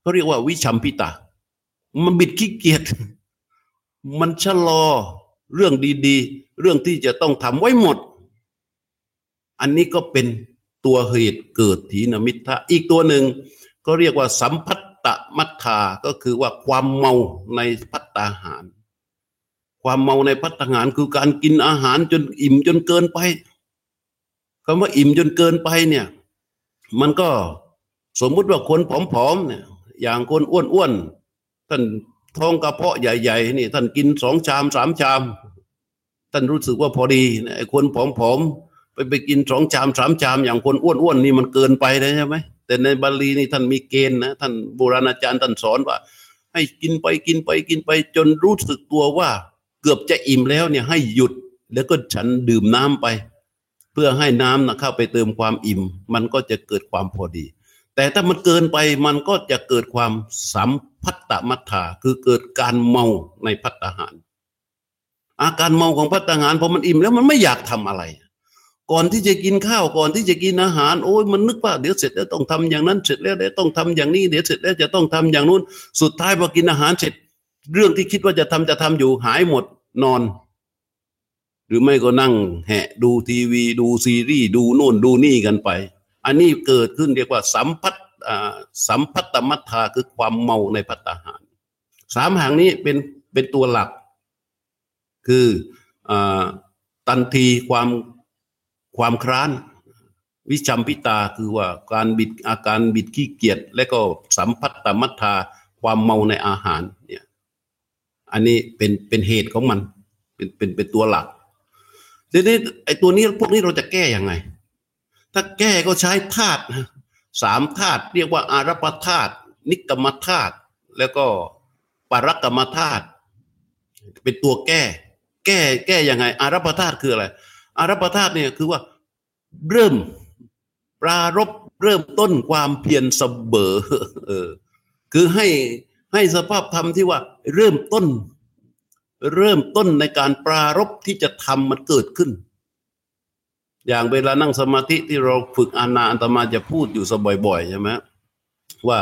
Speaker 1: เขาเรียกว่าวิชัมพิตามันบิดขี้เกียจมันชะลอเรื่องดีๆ เรื่องที่จะต้องทำไว้หมด อันนี้ก็เป็นตัวเหตุเกิดถีนมิทะอีกตัวหนึ่งก็เรียกว่าสัมพัตตมัทธาก็คือว่าความเมาในพัตตาหาร ความเมาในพัตตาหารคือการกินอาหารจนอิ่มจนเกินไปคำว่าอิ่มจนเกินไปเนี่ย มันก็สมมุติว่าคนผอมๆเนี่ย อย่างคนอ้วนๆท่านท้องกระเพาะใหญ่ๆนี่ ท่านกินสองชามสามชาม ท่านรู้สึกว่าพอดีไอ้คนผอมๆ ไปไปกินสองชามสามชามอย่างคนอ้วนๆนี่มันเกินไปเลยใช่ไหมแต่ในบาลีนี่ท่านมีเกณฑ์นะท่านโบราณอาจารย์ท่านสอนว่า ให้กินไปกินไปกินไป จนรู้สึกตัวว่า เกือบจะอิ่มแล้วเนี่ยให้หยุดแล้วก็ฉันดื่มน้ำไป เพื่อให้น้ำนะเข้าไปเติมความอิ่ม มันก็จะเกิดความพอดี แต่ถ้ามันเกินไปมันก็จะเกิดความสัมพัตตมัทธาคือเกิดการเมาในพัตตาหาร อาการเมาของพัตตาหารพอมันอิ่มแล้วมันไม่อยากทำอะไร ก่อนที่จะกินข้าวก่อนที่จะกินอาหารโอ้ยมันนึกว่าเดี๋ยวเสร็จแล้วต้องทำอย่างนั้นเสร็จแล้วเดี๋ยวต้องทำอย่างนี้เดี๋ยวเสร็จแล้วจะต้องทำอย่างนู้น สุดท้ายพอกินอาหารเสร็จ เรื่องที่คิดว่าจะทำจะทำอยู่หายหมดนอน หรือไม่ก็นั่งแหะดูทีวี ดูซีรีส์ดูโน่นดูนี่กันไป อันนี้เกิดขึ้นเรียกว่าสัมพัตสัมพัตตมัทธาคือความเมาในพัตตาหารสามหางนี้เป็นเป็นตัวหลัก คืออตันทีความ ความคร้านวิชัมพิตาคือว่าการบิดอาการบิดขี้เกียจและก็สัมพัตตมัทธาความเมาในอาหารเนี่ยอันนี้เป็นเป็นเหตุของมัน เป็นเป็นเป็นตัวหลักทีนี้ไอ้ตัวนี้พวกนี้เราจะแก้ยังไง ถ้าแก้ก็ใช้ธาตุสามธาตุเรียกว่าอารัปธาตุนิกรรมธาตุแล้วก็ปรกรรมธาตุเป็นตัวแก้ แก้แก้ยังไง อารัปธาตุคืออะไร อารัปธาตุเนี่ยคือว่าเริ่มปรารบเริ่มต้นความเพียรเสบอเออคือให้ให้สภาพธรรมที่ว่า เริ่มต้น เริ่มต้นในการปรารบที่จะทำมันเกิดขึ้น อย่างเวลานั่งสมาธิที่เราฝึกอานาอันตมาจะพูดอยู่สบ่อยๆใช่ไหมว่า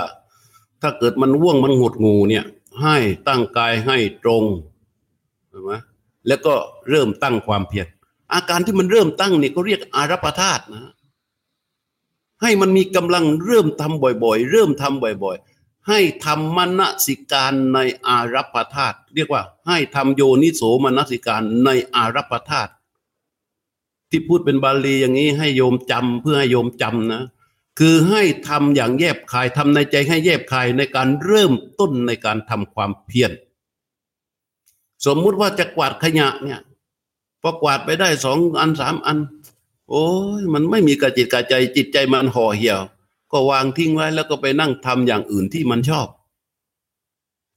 Speaker 1: ถ้าเกิดมันว่วงมันหดงูเนี่ย ให้ตั้งกายให้ตรงใช่ไหมแล้วก็เริ่มตั้งความเพียร อาการที่มันเริ่มตั้งเนี่ยก็เรียกอารัปธาตุนะ ให้มันมีกำลังเริ่มทำบ่อยๆ เริ่มทำบ่อยๆ ให้ทำมณสิการในอารัปธาตุเรียกว่า ให้ทำโยนิโสมนสิการในอารัปธาตุที่พูดเป็นบาลีอย่างนี้ให้โยมจำเพื่อให้โยมจำนะคือให้ทำอย่างแยบคายทำในใจให้แยบคายในการเริ่มต้นในการทำความเพียรสมมุติว่าจะกวาดขยะเนี่ย พอกวาดไปได้สองอันสามอัน โอ้ยมันไม่มีกระจิตกระใจจิตใจมันห่อเหี่ยว ก็วางทิ้งไว้แล้วก็ไปนั่งทำอย่างอื่นที่มันชอบ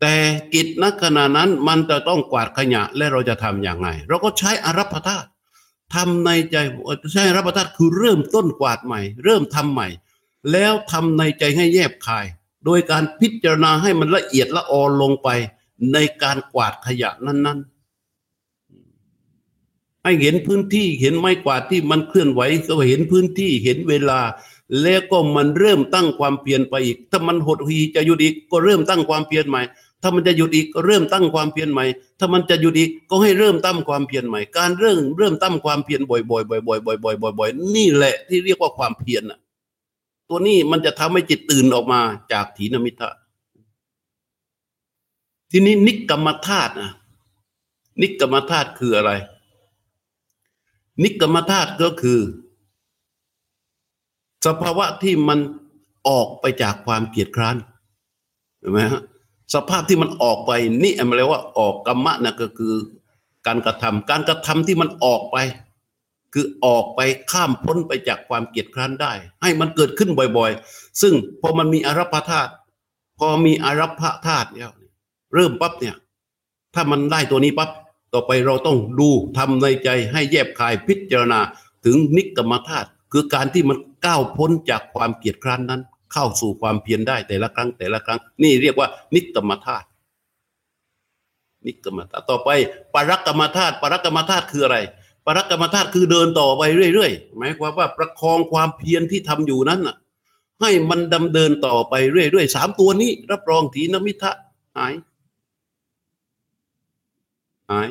Speaker 1: แต่กิจนักขณะนั้นมันจะต้องกวาดขยะและเราจะทำอย่างไง เราก็ใช้อารัปธาตุทำในใจใช้อารัปธาตคือเริ่มต้นกวาดใหม่ เริ่มทำใหม่ แล้วทำในใจให้แยบคาย โดยการพิจารณาให้มันละเอียดละออลงไป ในการกวาดขยะนั้นๆ ให้เห็นพื้นที่เห็นไม้กวาดที่มันเคลื่อนไหวก็เห็นพื้นที่เห็นเวลา แล้วก็มันเริ่มตั้งความเพียรไปอีก ถ้ามันหดหีจะหยุดอีกก็เริ่มตั้งความเพียรใหม่ ถ้ามันจะหยุดอีกก็เริ่มตั้งความเพียรใหม่ ถ้ามันจะหยุดอีกก็ให้เริ่มตั้งความเพียรใหม่ การเริ่มเริ่มตั้งความเพียรบ่อยๆบ่อยๆบ่อยๆบ่อยๆบ่อยๆนี่แหละที่เรียกว่าความเพียรน่ะ ตัวนี้มันจะทำให้จิตตื่นออกมาจากถีนมิทะทีนี้นิกรรมธาตุนะนิกรรมธาตุคืออะไร นิกรรมธาตุก็คือ สภาวะที่มันออกไปจากความเกียดคร้านเห็นไหมฮะสภาพที่มันออกไป นี่อะไรเรียกว่าออกกรรมะนะก็คือ การกระทำการกระทำที่มันออกไป คือออกไปข้ามพ้นไปจากความเกียดคร้านได้ ให้มันเกิดขึ้นบ่อยๆ ซึ่งพอมันมีอารัปธาตุพอมีอารัปธาตุเนี่ยเริ่มปั๊บเนี่ย ถ้ามันได้ตัวนี้ปั๊บ ต่อไปเราต้องดูทำในใจให้แยบคายพิจารณาถึงนิกรรมธาตุคือการที่มันก้าวพ้นจากความเกียดคร้านนั้น เข้าสู่ความเพียรได้แต่ละครั้งแต่ละครั้ง นี่เรียกว่า นิกรรมธาตุนิกรรมธาตุต่อไปปรักกรรมธาตุปรักกรรมธาตุคืออะไรปรักกรรมธาตุคือเดินต่อไปเรื่อยๆหมายความว่าประคองความเพียรที่ทำอยู่นั้นน่ะให้มันดำเดินต่อไปเรื่อยๆสามตัวนี้ รับรองถีนมิทะหาย หาย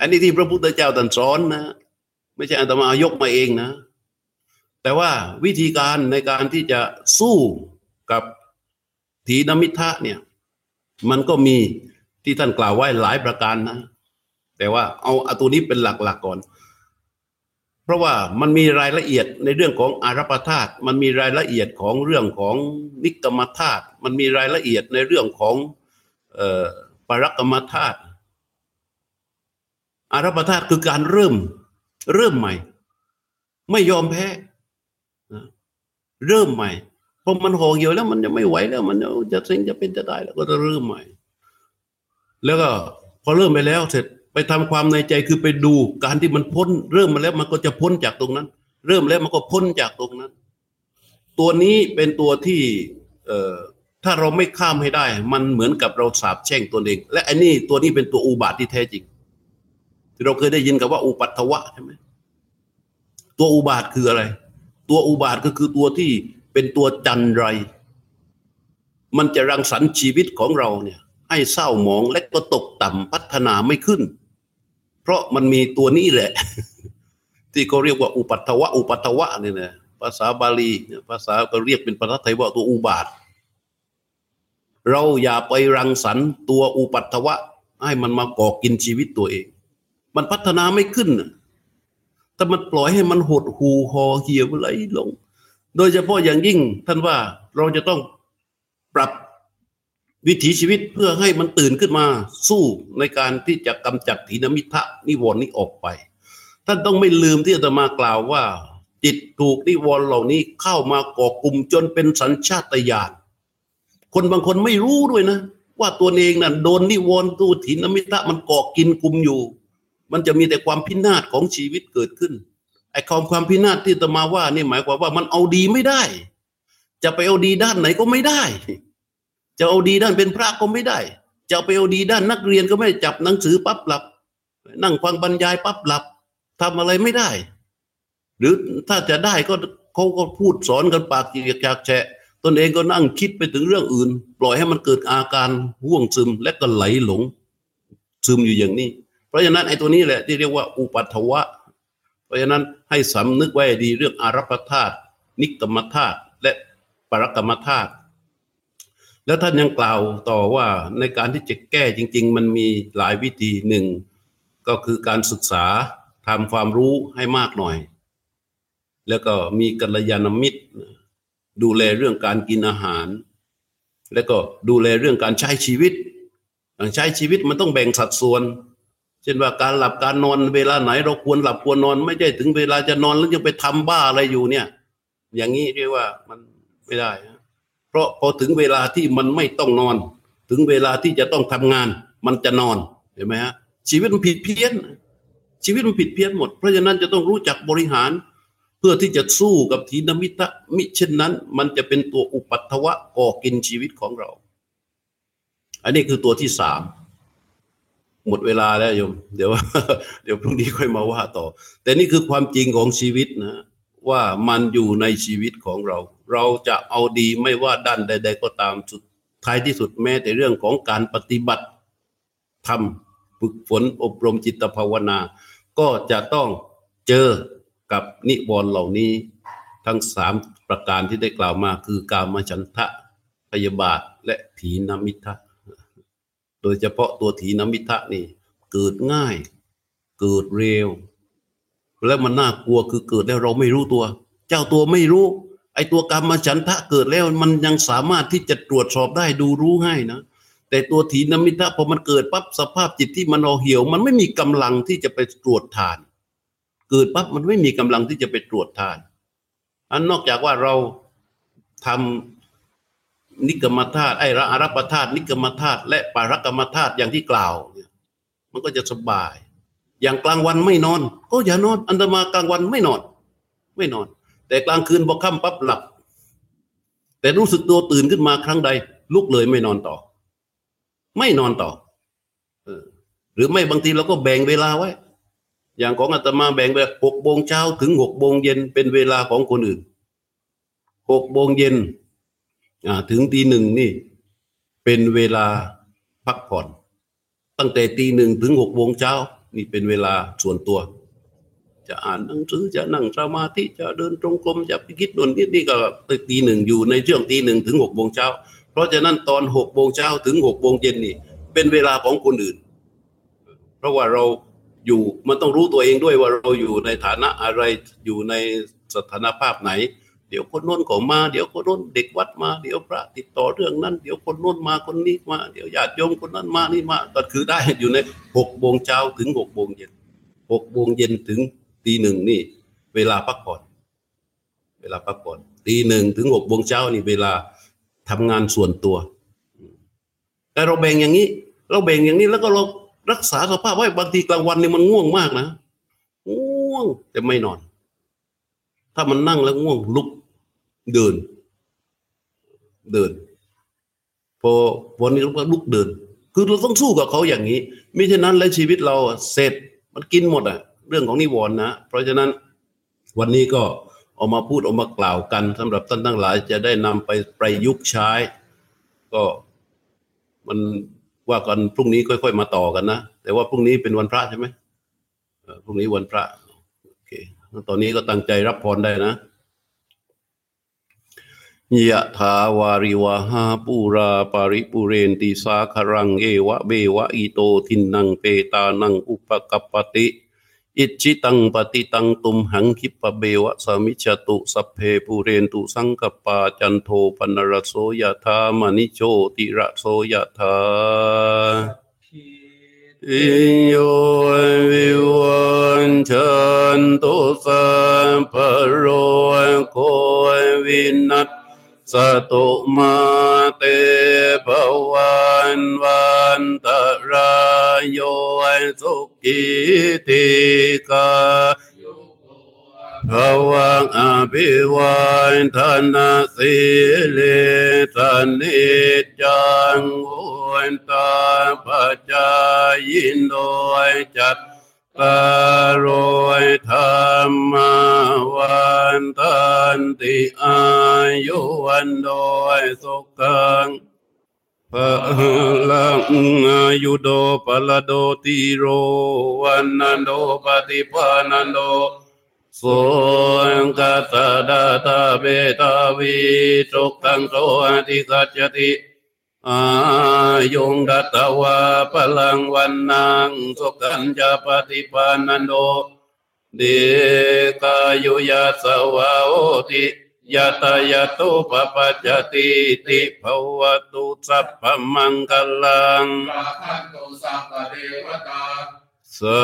Speaker 1: อันนี้ที่พระพุทธเจ้าตรัสสอนนะ ไม่ใช่อัตมายกมาเองนะ แต่ว่าวิธีการในการที่จะสู้กับถีนมิทะเนี่ย มันก็มีที่ท่านกล่าวไว้หลายประการนะ แต่ว่าเอาอตัวนี้เป็นหลักๆกก่อน เพราะว่ามันมีรายละเอียดในเรื่องของอารัปธาตุมันมีรายละเอียดของเรื่องของนิกรรมธาตุมันมีรายละเอียดในเรื่องของออปรกรรมธาตุ อารัปธาตุคือการเริ่ม เริ่มใหม่ ไม่ยอมแพ้เริ่มใหม่พอมันห่อเหี่ยวแล้วมันจะไม่ไหวแล้ว มันจะเซ็งจะเป็นจะได้แล้วก็จะเริ่มใหม่ แล้วก็ พอเริ่มไปแล้ว เสร็จไปทำความในใจคือไปดูการที่มันพ้น เริ่มมาแล้วมันก็จะพ้นจากตรงนั้น เริ่มแล้วมันก็พ้นจากตรงนั้น ตัวนี้เป็นตัวที่ เอ่อถ้าเราไม่ข้ามให้ได้ มันเหมือนกับเราสาบแช่งตัวเอง และอันนี้ตัวนี้เป็นตัวอุบาทที่แท้จริง ที่เราเคยได้ยินกับว่า อุปัตถวะใช่ไหมตัวอุบาทคืออะไร ตัวอุบาทก็คือตัวที่เป็นตัวจันไร มันจะรังสรรค์ชีวิตของเราเนี่ย ให้เศร้าหมองและก็ตกต่ำพัฒนาไม่ขึ้น เพราะมันมีตัวนี้แหละ ที่เขาเรียกว่าอุปัตถวะ อุปัตถวะเนี่ยนะภาษาบาลีภาษาก็เรียกเป็นภาษาไทยว่าตัวอุบาท เราอย่าไปรังสรรค์ตัวอุปัตถวะ ให้มันมาก่อกินชีวิตตัวเอง มันพัฒนาไม่ขึ้นถ้ามันปล่อยให้มันหดหูหอเหี่ยวไหลลง โดยเฉพาะอย่างยิ่งท่านว่าเราจะต้องปรับวิถีชีวิตเพื่อให้มันตื่นขึ้นมาสู้ในการที่จะกำจัดถีนมิทะนิวรณ์นี้ออกไป ท่านต้องไม่ลืมที่จะมากล่าวว่า จิตถูกนิวรณ์เหล่านี้เข้ามาก่อกลุ่มจนเป็นสัญชาตญาณคนบางคนไม่รู้ด้วยนะ ว่าตัวเองน่ะโดนนิวรณ์ตัวถินมิตะมันเกาะกินกลุ่มอยู่ มันจะมีแต่ความพินาศของชีวิตเกิดขึ้นไอ้ความความพินาศที่ตมาว่านี่หมายความว่ามันเอาดีไม่ได้ จะไปเอาดีด้านไหนก็ไม่ได้ จะเอาดีด้านเป็นพระก็ไม่ได้ จะไปเอาดีด้านนักเรียนก็ไม่จับหนังสือปั๊บหลับ นั่งฟังบรรยายปั๊บหลับทำอะไรไม่ได้ หรือถ้าจะได้ก็เขาก็พูดสอนกันปากจีกจากแฉะตนเองก็นั่งคิดไปถึงเรื่องอื่น ปล่อยให้มันเกิดอาการห่วงซึมและก็ไหลหลง ซึมอยู่อย่างนี้ เพราะฉะนั้นไอ้ตัวนี้แหละที่เรียกว่าอุปัทวะราะฉะนั้นให้สำนึกไว้ดีเรื่องอารัปธาตุนิกรรมธาตุและปรกรรมธาตุแล้วท่านยังกล่าวต่อว่าในการที่จะแก้จริง ๆ มันมีหลายวิธีหนึ่งก็คือการศึกษาทำความรู้ให้มากหน่อย แล้วก็มีกัลยาณมิตร ดูแลเรื่องการกินอาหาร แล้วก็ดูแลเรื่องการใช้ชีวิตใช้ชีวิตมันต้องแบ่งสัดส่วน เช่นว่าการหลับการนอนเวลาไหน เราควรหลับควรนอน ไม่ใช่ถึงเวลาจะนอนแล้วยังไปทำบ้าอะไรอยู่เนี่ย อย่างนี้เรียกว่ามันไม่ได้ เพราะพอถึงเวลาที่มันไม่ต้องนอน ถึงเวลาที่จะต้องทำงาน มันจะนอนเห็นไหมฮะชีวิตมันผิดเพี้ยน ชีวิตมันผิดเพี้ยนหมด เพราะฉะนั้นจะต้องรู้จักบริหาร เพื่อที่จะสู้กับทีนมิตะมิเช่นนั้น มันจะเป็นตัวอุปัตถวะก่อกินชีวิตของเรา อันนี้คือตัวที่สาม หมดเวลาแล้วโยม เดี๋ยวเดี๋ยวพรุ่งนี้ค่อยมาว่าต่อ แต่นี่คือความจริงของชีวิตนะว่ามันอยู่ในชีวิตของเรา เราจะเอาดีไม่ว่าด้านใด ๆ ก็ตามสุดท้ายที่สุดแม้แต่เรื่องของการปฏิบัติทำฝึกฝนอบรมจิตภาวนา ก็จะต้องเจอกับนิวรณ์เหล่านี้ ทั้งสามประการที่ได้กล่าวมาคือการมฉันทะพยาบาทและถีนมิทะ โดยเฉพาะตัวถีนมิทะนี่ เกิดง่าย เกิดเร็ว แล้วมันน่ากลัวคือเกิดแล้วเราไม่รู้ตัว เจ้าตัวไม่รู้ ไอ้ตัวกรรมฉันทะเกิดแล้วมันยังสามารถที่จะตรวจสอบได้ดูรู้ให้นะแต่ตัวถีนมิทะพอมันเกิดปั๊บสภาพจิตที่มันเอาเหี่ยว มันไม่มีกำลังที่จะไปตรวจทาน เกิดปั๊บมันไม่มีกำลังที่จะไปตรวจทานอันนอกจากว่าเราทำ นิกรรมธาตุไอ้ระอารัปธาตุนิกรรมธาตุและปารกรรมธาตุอย่างที่กล่าวเนี่ยมันก็จะสบาย อย่างกลางวันไม่นอน ก็อย่านอน อันตรมากลางวันไม่นอน ไม่นอน แต่กลางคืนพอค่ำปั๊บหลับ แต่รู้สึกตัวตื่นขึ้นมาครั้งใด ลุกเลยไม่นอนต่อ ไม่นอนต่อหรือไม่บางทีเราก็แบ่งเวลาไว้ อย่างของอาตมาแบ่งไปหกโมงเช้าถึงหกโมงเย็นเป็นเวลาของคนอื่นหกโมงเย็น ถึงตีหนึ่งนี่ เป็นเวลาพักผ่อน ตั้งแต่ตีหนึ่งถึงหกโมงเช้า นี่เป็นเวลาส่วนตัว จะอ่านหนังสือจะนั่งสมาธิจะเดินตรงกลมจะไปคิดดนนี่นี่ก็ตีหนึ่งอยู่ในช่วงตีหนึ่งถึงหกโมงเช้า เพราะฉะนั้นตอนหกโมงเช้าถึงหกโมงเย็นนี่ เป็นเวลาของคนอื่น เพราะว่าเราอยู่มันต้องรู้ตัวเองด้วยว่าเราอยู่ในฐานะอะไรอยู่ในสถานภาพไหน เดี๋ยวคนโน้นก็มา เดี๋ยวคนโน้นเด็กวัดมา เดี๋ยวพระติดต่อเรื่องนั้น เดี๋ยวคนโน้นมาคนนี้มา เดี๋ยวญาติโยมคนนั้นมานี่มา ก็คือได้อยู่ในหกโมงเช้าถึงหกโมงเย็นหกโมงเย็นถึงตีหนึ่งนี่ เวลาพักผ่อน เวลาพักผ่อนตีหนึ่งถึงหกโมงเช้านี่เวลาทำงานส่วนตัว แต่เราแบ่งอย่างนี้ เราแบ่งอย่างนี้แล้วก็เรารักษาสภาพไว้บางทีกลางวันนี่มันง่วงมากนะง่วงแต่ไม่นอน ถ้ามันนั่งแล้วง่วงลุก เดิน เดิน พอวันนี้เราก็ลุกเดิน คือเราต้องสู้กับเขาอย่างนี้มิฉะนั้นแล้วชีวิตเราเสร็จมันกินหมดอะ เรื่องของนิวรณ์นะ เพราะฉะนั้นวันนี้ก็ออกมาพูดออกมากล่าวกันสำหรับท่านทั้งหลายจะได้นำไปประยุกต์ใช้ ก็มันว่ากันพรุ่งนี้ค่อยๆมาต่อกันนะ แต่ว่าพรุ่งนี้เป็นวันพระใช่ไหมพรุ่งนี้วันพระโอเคตอนนี้ก็ตั้งใจรับพรได้นะ ยะถาวาริวหาปูราปาริปุเรนติสาครังเอวะเบวะอิโตทินังเปตานังอุปกปติ อิจิตังปฏิตังตุมหังคิปะเบวะสมิจตุสัพเพปูเรนตุสังกปาจันโทปนรโสยธามณิโชติระโสยธาอิโยวิวันชันตุสัพพโรนต สตุมาเตภวันวันตรายโยสุกิติกาภวังอภิวันธนสิเลสนิจังวุนตาปัจจายินโดยจัต ตารยธรรมวันตันติอายุวันโดยสุขังพลังอายุโดปะลโดติโรวันนันโดปฏิปานันโดสุงกัตดาตาเบตาวิทุกขังโตอธิกัจจติ อายุงดัตวาพลังวันนังสุขันจะปฏิปานันโดเดกายุยาสวาโอติยะตายะตุปปัจจติติภวตุสัพพมังคลัง
Speaker 2: ราคันตุสัพพเทวตา
Speaker 1: สั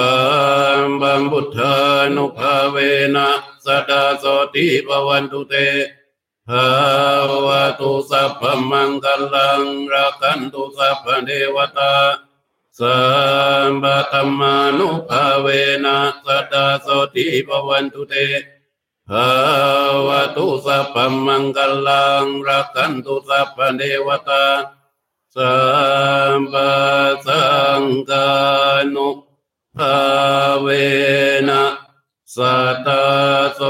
Speaker 1: มบัมพุทธานุภาเวนะสดาโสติภวันตุเต ภาวะตุสัพพมังคลังรักันตุสัพพเทวตาสัมปะธรรมานุภาเวนะสดาโสติภวันตุเตภาวะตุสัพพมังคลังรักันตุสัพพเทวตาสัมปะสังฆานุภาเวนะสัตตาโส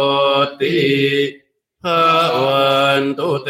Speaker 1: ติ ตุเต